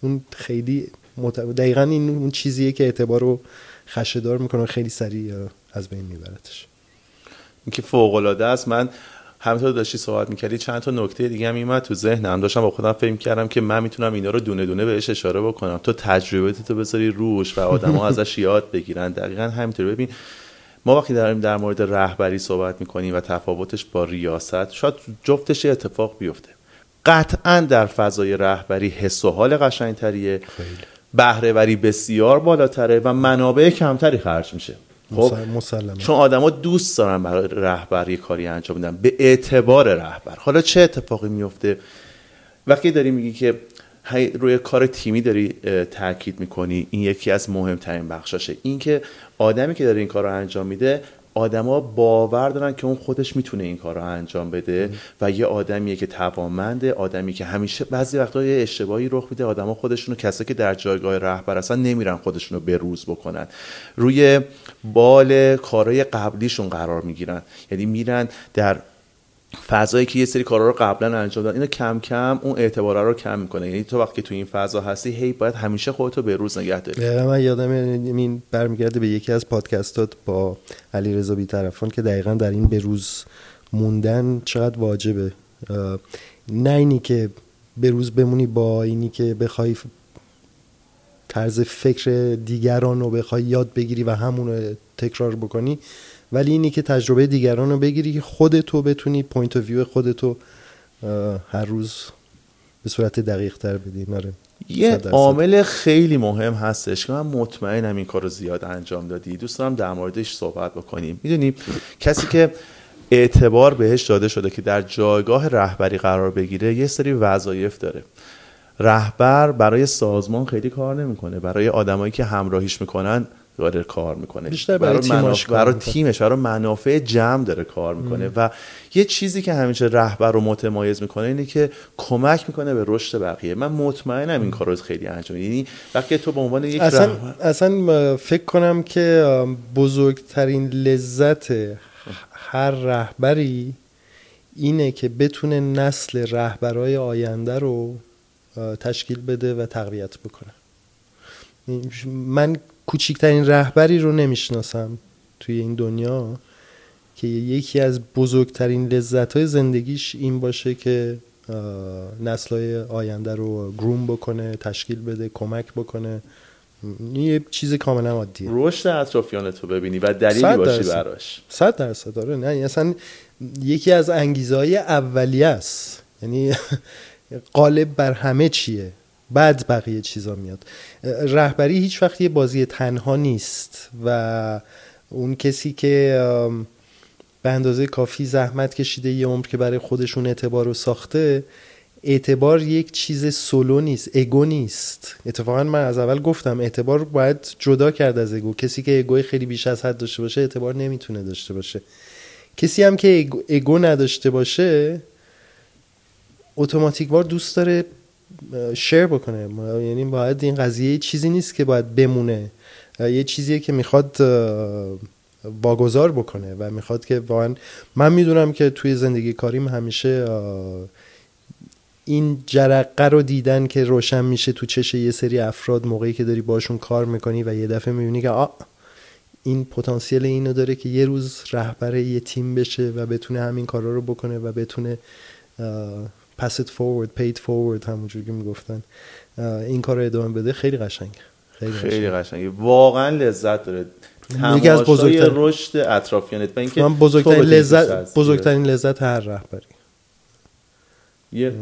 اون خیلی. دقیقا این اون چیزیه که اعتبار رو خشهدار می‌کنه خیلی سریع از بین میبرتش این که فوق العاده است. من همینطور داشتی صحبت می‌کردی چند تا نکته دیگه هم میومد تو ذهنم. داشتم با خودم فکر کردم که من می‌تونم اینا رو دونه دونه بهش اشاره بکنم. تو تجربه تو بذاری روش و آدما ازش یاد بگیرن. دقیقا همینطور ببین ما وقتی داریم در مورد رهبری صحبت می‌کنیم و تفاوتش با ریاست شاید جفتش اتفاق بیفته. قطعا در فضای رهبری حس و حال قشنگتریه. بهره وری بسیار بالاتره و منابع کمتری خرج میشه. خب مسل- مسلمه. چون آدما دوست دارن برای رهبر یه کاری انجام بدن به اعتبار رهبر. حالا چه اتفاقی میفته وقتی داری میگی که روی کار تیمی داری تاکید می‌کنی این یکی از مهمترین بخشاشه. این که آدمی که داره این کار رو انجام میده آدما باور دارن که اون خودش می‌تونه این کار رو انجام بده و یه آدمیه که توانمنده آدمی که همیشه بعضی وقتا یه اشتباهی رخ میده آدما خودشونو کسایی که در جایگاه رهبر هستن نمیرن خودشونو بروز بکنن. روی بال کارهای قبلیشون قرار می‌گیرن. یعنی میرن در فضایی که یه سری کارا رو قبلا انجام دادن اینو کم کم اون اعتبار رو کم می‌کنه. یعنی تو وقتی تو این فضا هستی هی باید همیشه خودتو به روز نگه داری. دقیقا من یادم این برمیگرده به یکی از پادکستات با علی رضا بیطرفان که دقیقا در این به روز موندن چقدر واجبه. نه اینی که به روز بمونی با اینی که بخوای طرز فکر دیگران رو بخوای یاد بگیری و همون رو تکرار بکنی. ولی اینی که تجربه دیگران رو بگیری که خودتو بتونی point view خودتو هر روز به صورت دقیق تر بدی. ناره یه. عامل خیلی مهم هستش که من مطمئنم این کار رو زیاد انجام دادی. دوست دارم در موردش صحبت بکنیم. می‌دونی کسی که اعتبار بهش داده شده که در جایگاه رهبری قرار بگیره یه سری وظایف داره. رهبر برای سازمان خیلی کار نمی‌کنه. برای آدمایی که همراهیش می‌کنن داره کار می‌کنه. بیشتر برای منافع کار برای. تیمش برای منافع جمع داره کار می‌کنه. و یه چیزی که همیشه رهبر رو متمایز می‌کنه اینه که کمک می‌کنه به رشد بقیه. من مطمئنم این کار رو خیلی انجام. یعنی وقتی تو به عنوان یک اصلا رهبر اصلا فکر کنم که بزرگترین لذت هر رهبری اینه که بتونه نسل رهبرای آینده رو تشکیل بده و تقویت بکنه. من کوچکترین رهبری رو نمی‌شناسم توی این دنیا که یکی از بزرگترین لذت های زندگیش این باشه که نسل های آینده رو گروم بکنه تشکیل بده کمک بکنه. یه چیز کاملا عادیه. رشد اطرافیان تو ببینی و دلیلی باشی براش. صد درصد داره نه اصلا یکی از انگیزه های اولیه است. یعنی قالب بر همه چیه. بعد بقیه چیزا میاد. رهبری هیچ وقت یه بازی تنها نیست و اون کسی که به اندازه کافی زحمت کشیده یه عمر که برای خودشون اعتبار رو ساخته اعتبار یک چیز سولو نیست اگو نیست. اتفاقا من از اول گفتم اعتبار باید جدا کرد از اگو کسی که اگوی خیلی بیش از حد داشته باشه اعتبار نمی‌تونه داشته باشه. کسی هم که اگو, نداشته باشه اتوماتیکوار دوست داره شیر بکنه. یعنی باید این قضیه چیزی نیست که باید بمونه. یه چیزیه که می‌خواد واگذار بکنه و می‌خواد که واقعا من می‌دونم که توی زندگی کاریم همیشه این جرقه رو دیدن که روشن میشه تو چش یه سری افراد موقعی که داری باشون کار می‌کنی و یه دفعه می‌بینی که آ این پتانسیل اینو داره که یه روز رهبر یه تیم بشه و بتونه همین کارا رو بکنه و بتونه pass it forward pay it forward همونجور که می‌گفتن. این کار رو ادامه بده. خیلی قشنگ. خیلی, خیلی قشنگه. واقعا لذت داره. یکی از بزرگترین رشد اطرافیانت و اینکه من بزرگترین لذت بزرگترین لذت هر رهبری. یه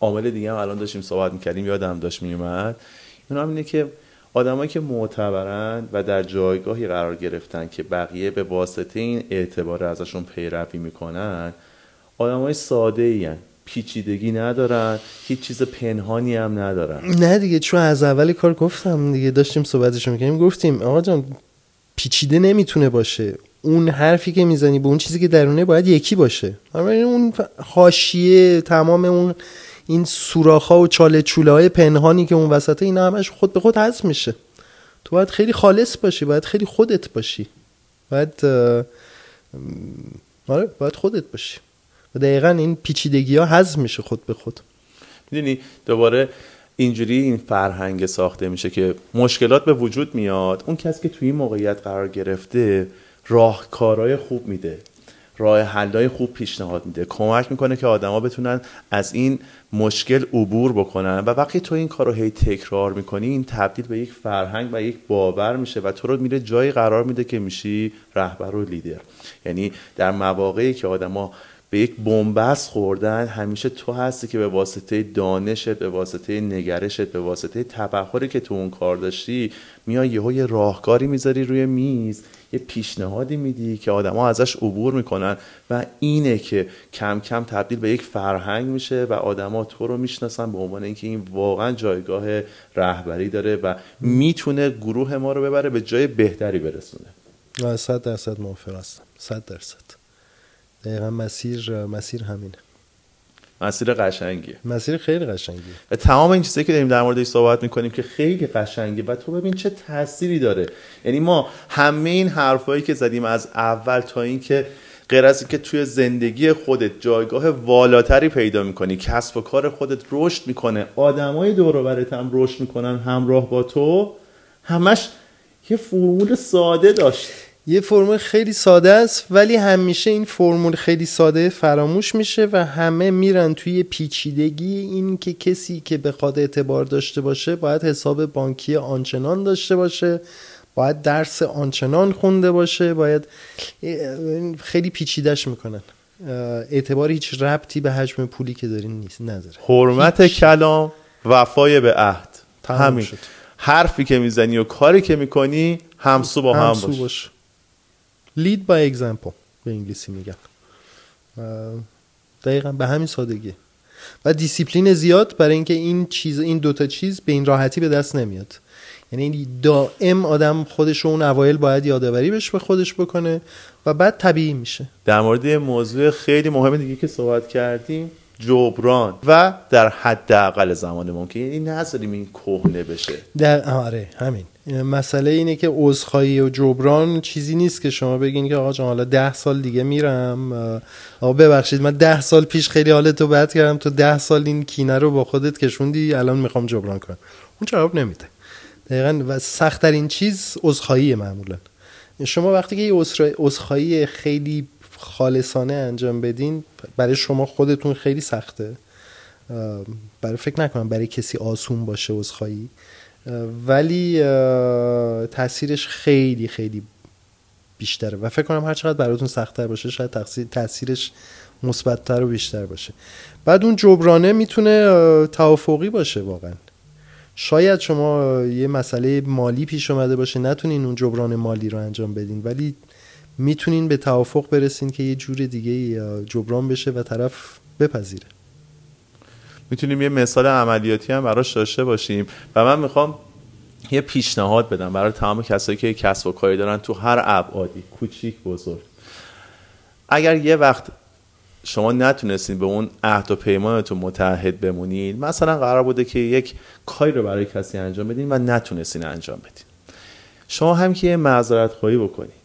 عامل دیگه هم الان داشتیم صحبت می‌کردیم یادم داشت میومد این هم اینه که آدمایی که معتبرن و در جایگاهی قرار گرفتن که بقیه به واسطه این اعتبار ازشون پیروی می‌کنن آدمای ساده ای پیچیدگی ندارن هیچ چیز پنهانی هم ندارن. نه دیگه چون از اول کار گفتم دیگه داشتیم صحبتشو می‌کنیم گفتیم آقا جان پیچیده نمی‌تونه باشه. اون حرفی که می‌زنی به اون چیزی که درونه باید یکی باشه. اون حاشیه تمام اون این سوراخ و چاله چوله های پنهانی که اون وسطه اینا همش خود به خود حذف میشه. تو باید خیلی خالص باشی باید خیلی خودت باشی. باید آره باید خودت باشی. و دقیقا این پیچیدگی ها حذف میشه خود به خود. می‌دونی دوباره اینجوری این فرهنگ ساخته میشه که مشکلات به وجود میاد. اون کسی که توی این موقعیت قرار گرفته راهکارهای خوب میده راه حلای خوب پیشنهاد میده کمک می‌کنه که آدما بتونن از این مشکل عبور بکنن. و وقتی تو این کار رو هی تکرار می‌کنی این تبدیل به یک فرهنگ و یک باور میشه و تو رو میره جایی قرار میده که میشی رهبر و لیدر. یعنی در مواقعی که آدما به یک بنبست خوردن همیشه تو هستی که به واسطه دانشت به واسطه نگرشت به واسطه تبخوری که تو اون کار داشتی میای یه راهکاری می‌ذاری روی میز یه پیشنهادی میدی که آدما ازش عبور می‌کنن و اینه که کم کم تبدیل به یک فرهنگ میشه و آدما تو رو می‌شناسن به عنوان اینکه این واقعا جایگاه رهبری داره و می‌تونه گروه ما رو ببره به جای بهتری برسونه. صد درصد موافق هستم. صد درصد. دقیقا مسیر مسیر همینه. مسیر قشنگیه. مسیر خیلی قشنگیه. و تمام این چیزایی که داریم در موردش صحبت می‌کنیم که خیلی قشنگه و تو ببین چه تأثیری داره. یعنی ما همه این حرفایی که زدیم از اول تا اینکه غیر از اینکه توی زندگی خودت جایگاه والاتری پیدا می‌کنی کسب و کار خودت رشد می‌کنه آدمای دور برت هم رشد می‌کنن همراه با تو همش یه فرمول ساده داشت. یه فرمول خیلی ساده است ولی همیشه این فرمول خیلی ساده فراموش میشه و همه میرن توی پیچیدگی این که کسی که بخواد اعتبار داشته باشه باید حساب بانکی آنچنان داشته باشه باید درس آنچنان خونده باشه باید خیلی پیچیدش می‌کنن. اعتبار هیچ ربطی به حجم پولی که دارین نیست نداره. حرمت کلام وفای به عهد. همین. شد. حرفی که می‌زنی و کاری که می‌کنی همسو با هم باش. Lead by example به انگلیسی میگن. دقیقا به همین سادگی. و دیسیپلین زیاد برای اینکه این چیز این دوتا چیز به این راحتی به دست نمیاد. یعنی دائم آدم خودش رو اون اوایل باید یادآوری بهش به خودش بکنه و بعد طبیعی میشه. در مورد موضوع خیلی مهم دیگه که صحبت کردیم جبران و در حداقل زمان ممکن. یعنی نذاریم این کهنه بشه. در آره همین. مسئله اینه که عذرخواهی و جبران چیزی نیست که شما بگین که آقا جان حالا ده سال دیگه میرم. آقا ببخشید من ده سال پیش خیلی حالتو بد کردم. تو ده سال این کینه رو با خودت کشوندی الان می‌خوام جبران کنم. اون جواب نمیده. دقیقا و سختترین چیز عذرخواهی معمولا. شما وقتی که یه عذرخواهی خیلی خالصانه انجام بدین برای شما خودتون خیلی سخته. برای فکر نکنم برای کسی آسون باشه عذرخواهی. ولی تاثیرش خیلی خیلی بیشتره. و فکر کنم هر چقدر براتون سختتر باشه شاید تاثیرش مثبتتر و بیشتر باشه. بعد اون جبرانه می‌تونه توافقی باشه واقعا. شاید شما یه مسئله مالی پیش اومده باشه نتونین اون جبران مالی رو انجام بدین ولی می‌تونین به توافق برسین که یه جور دیگه جبران بشه و طرف بپذیره. می‌تونیم یه مثال عملیاتی هم براش داشته باشیم و من می‌خوام یه پیشنهاد بدم برای تمام کسایی که کسب و کاری دارن تو هر ابعادی کوچیک بزرگ. اگر یه وقت شما نتونستین به اون عهد و پیمانتون متحد بمونید مثلا قرار بوده که یک کاری رو برای کسی انجام بدین و نتونستین انجام بدین. شما هم که یه معذرت خواهی بکنید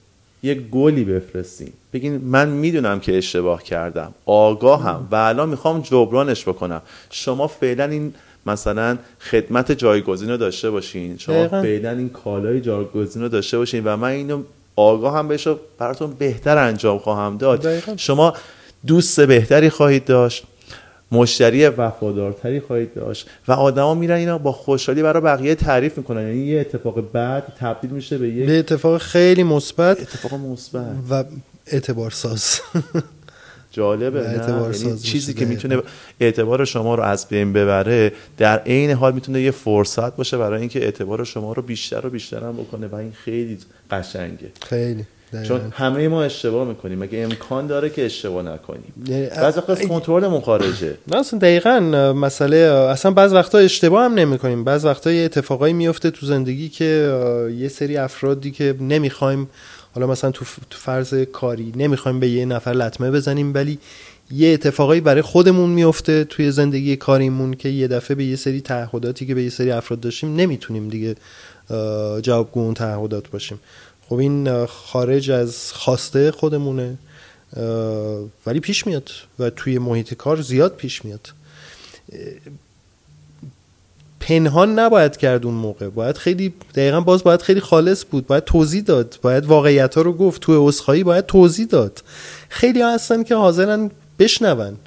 یه گلی بفرستین بگین من می‌دونم که اشتباه کردم. آگاهم و الان می‌خوام جبرانش بکنم. شما فعلا این مثلا خدمت جایگزین رو داشته باشین. شما فعلا این کالای جایگزین رو داشته باشین و من اینو آگاه هم بشه براتون بهتر انجام خواهم داد. شما دوست بهتری خواهید داشت. مشتری وفادارتری خواهید داشت. و آدما میرن اینا با خوشحالی برای بقیه تعریف می‌کنن. یعنی یه اتفاق بعد تبدیل میشه به یه اتفاق خیلی مثبت اتفاق مثبت. و اعتبار ساز. جالبه نه؟ یعنی چیزی که می‌تونه اعتبار شما رو از بین ببره در عین حال می‌تونه یه فرصت باشه برای اینکه اعتبار شما رو بیشتر و بیشتر هم بکنه. و این خیلی قشنگه. خیلی. چون همه ما اشتباه می‌کنیم. مگه امکان داره که اشتباه نکنیم؟ یعنی بعضی وقتا کنترلمون خارجه. نه اصلا دقیقا مسئله اصلا بعض وقتا اشتباه هم نمی‌کنیم. بعض وقتا یه اتفاقایی میفته تو زندگی که یه سری افرادی که نمی‌خوایم حالا مثلا تو فرض کاری نمی‌خوایم به یه نفر لطمه بزنیم ولی یه اتفاقایی برای خودمون میفته توی زندگی کاریمون که یه دفعه به یه سری تعهداتی که به یه سری افراد داشتیم نمی‌تونیم دیگه جوابگو اون تعهدات باشیم. خب این خارج از خواسته خودمونه ولی پیش میاد و توی محیط کار زیاد پیش میاد. پنهان نباید کرد اون موقع. باید خیلی دقیقا باز باید خیلی خالص بود. باید توضیح داد. باید واقعیت ها رو گفت. توی اسخایی باید توضیح داد. خیلی ها هستن که حاضرن بشنون.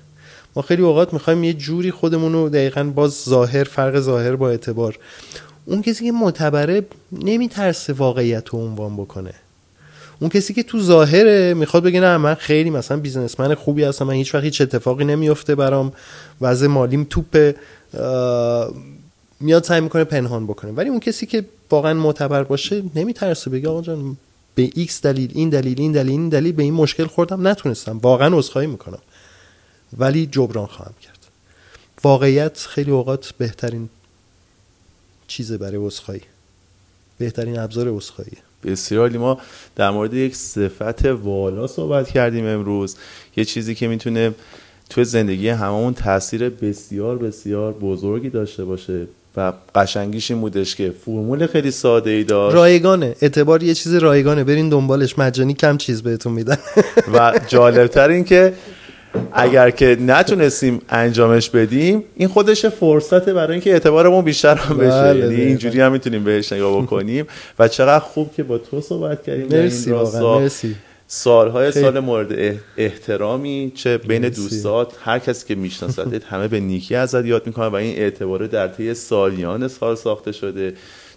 ما خیلی اوقات می‌خوایم یه جوری خودمون رو دقیقا باز ظاهر فرق ظاهر با اعتبار اون کسی که معتبره نمیترسه واقعیت رو عنوان بکنه. اون کسی که تو ظاهره می‌خواد بگه نه من خیلی مثلا businessman خوبی هستم من هیچ وقت هیچ اتفاقی نمیفته برام. وضع مالیم توپ میاد سعی می‌کنه پنهان بکنه. ولی اون کسی که واقعا معتبر باشه نمیترسه بگه آقا جان به X دلیل این دلیل این دلیل این دلیل به این مشکل خوردم نتونستم. واقعا عذرخواهی می‌کنم. ولی جبران خواهم کرد. واقعیت خیلی اوقات بهترین چیزه برای عذرخواهی. بهترین ابزار عذرخواهی. بسیار ما در مورد یک صفت والا صحبت کردیم امروز. یه چیزی که می‌تونه توی زندگی هممون تاثیر بسیار بسیار بزرگی داشته باشه و قشنگیش این بودش که فرمول خیلی ساده ای داشت. رایگانه. اعتبار یه چیز رایگانه. برین دنبالش. مجانی کم چیز بهتون میدن. و جالبتر این که اگر که نتونستیم انجامش بدیم این خودش فرصته برای اینکه اعتبارمون بیشتر هم بشه. بله، یعنی اینجوری هم می‌تونیم بهش نگاه بکنیم. و چقدر خوب که با تو صحبت کردیم. مرسی واقعا مرسی. سالهای سال مورد احترامی چه بین دوستات هر کسی که میشناستت همه به نیکی ازت یاد می‌کنه و این اعتباره در طی سالیان سال ساخته شده.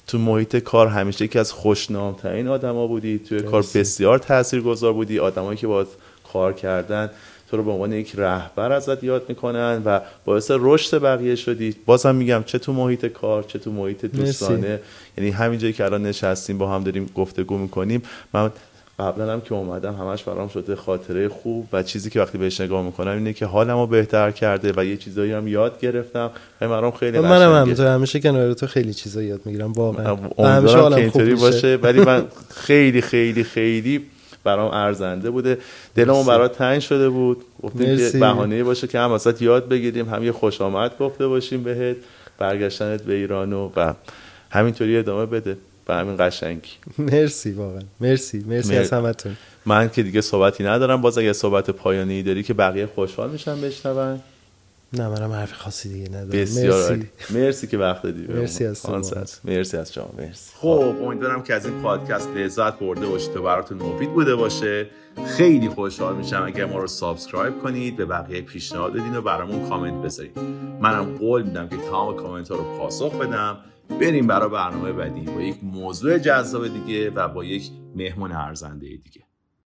تو محیط کار همیشه یکی از خوشنامترین آدما بودی. توی کار بسیار تاثیرگذار بودی. آدمایی که باید کار کردن. تو رو به عنوان یک رهبر ازت یاد می‌کنن و باعث رشد بقیه شدی. بازم میگم چه تو محیط کار چه تو محیط دوستانه. یعنی همین جایی که الان نشستیم با هم داریم گفتگو می‌کنیم. من قبلا هم که اومدم همش برام شده خاطره خوب و چیزی که وقتی بهش نگاه می‌کنم اینه که حالمو بهتر کرده و یه چیزایی هم یاد گرفتم. و برام خیلی قشنگه منم همینطور همیشه کنار تو خیلی چیزا یاد می‌گیرم واقعا. همیشه حالم خوب باشه ولی من خیلی خیلی خیلی برام ارزنده بوده. دلمون برات تنگ شده بود. گفتیم که بهانه باشه که هم واسط یاد بگیریم هم یه خوش آمد گفته باشیم بهت. برگشتنت به ایران و همینطوری ادامه بده. به همین قشنگی. مرسی واقعا. مرسی. مرسی از همتون. من که دیگه صحبتی ندارم. باز اگه صحبت پایانی داری که بقیه خوشحال میشن بشنون. نه منم حرف خاصی دیگه ندارم. بسیار مرسی. مرسی که وقت دادی مرسی از مرسی از شما مرسی. خب امیدوارم که از این پادکست لذت برده باشید و براتون مفید بوده باشه. خیلی خوشحال میشم اگر ما رو subscribe کنید به بقیه پیشنهاد بدین و برامون کامنت بذارید منم قول میدم که تمام کامنت ها رو پاسخ بدم. بریم برای برنامه بعدی با یک موضوع جذاب دیگه و با یک مهمون ارزنده دیگه.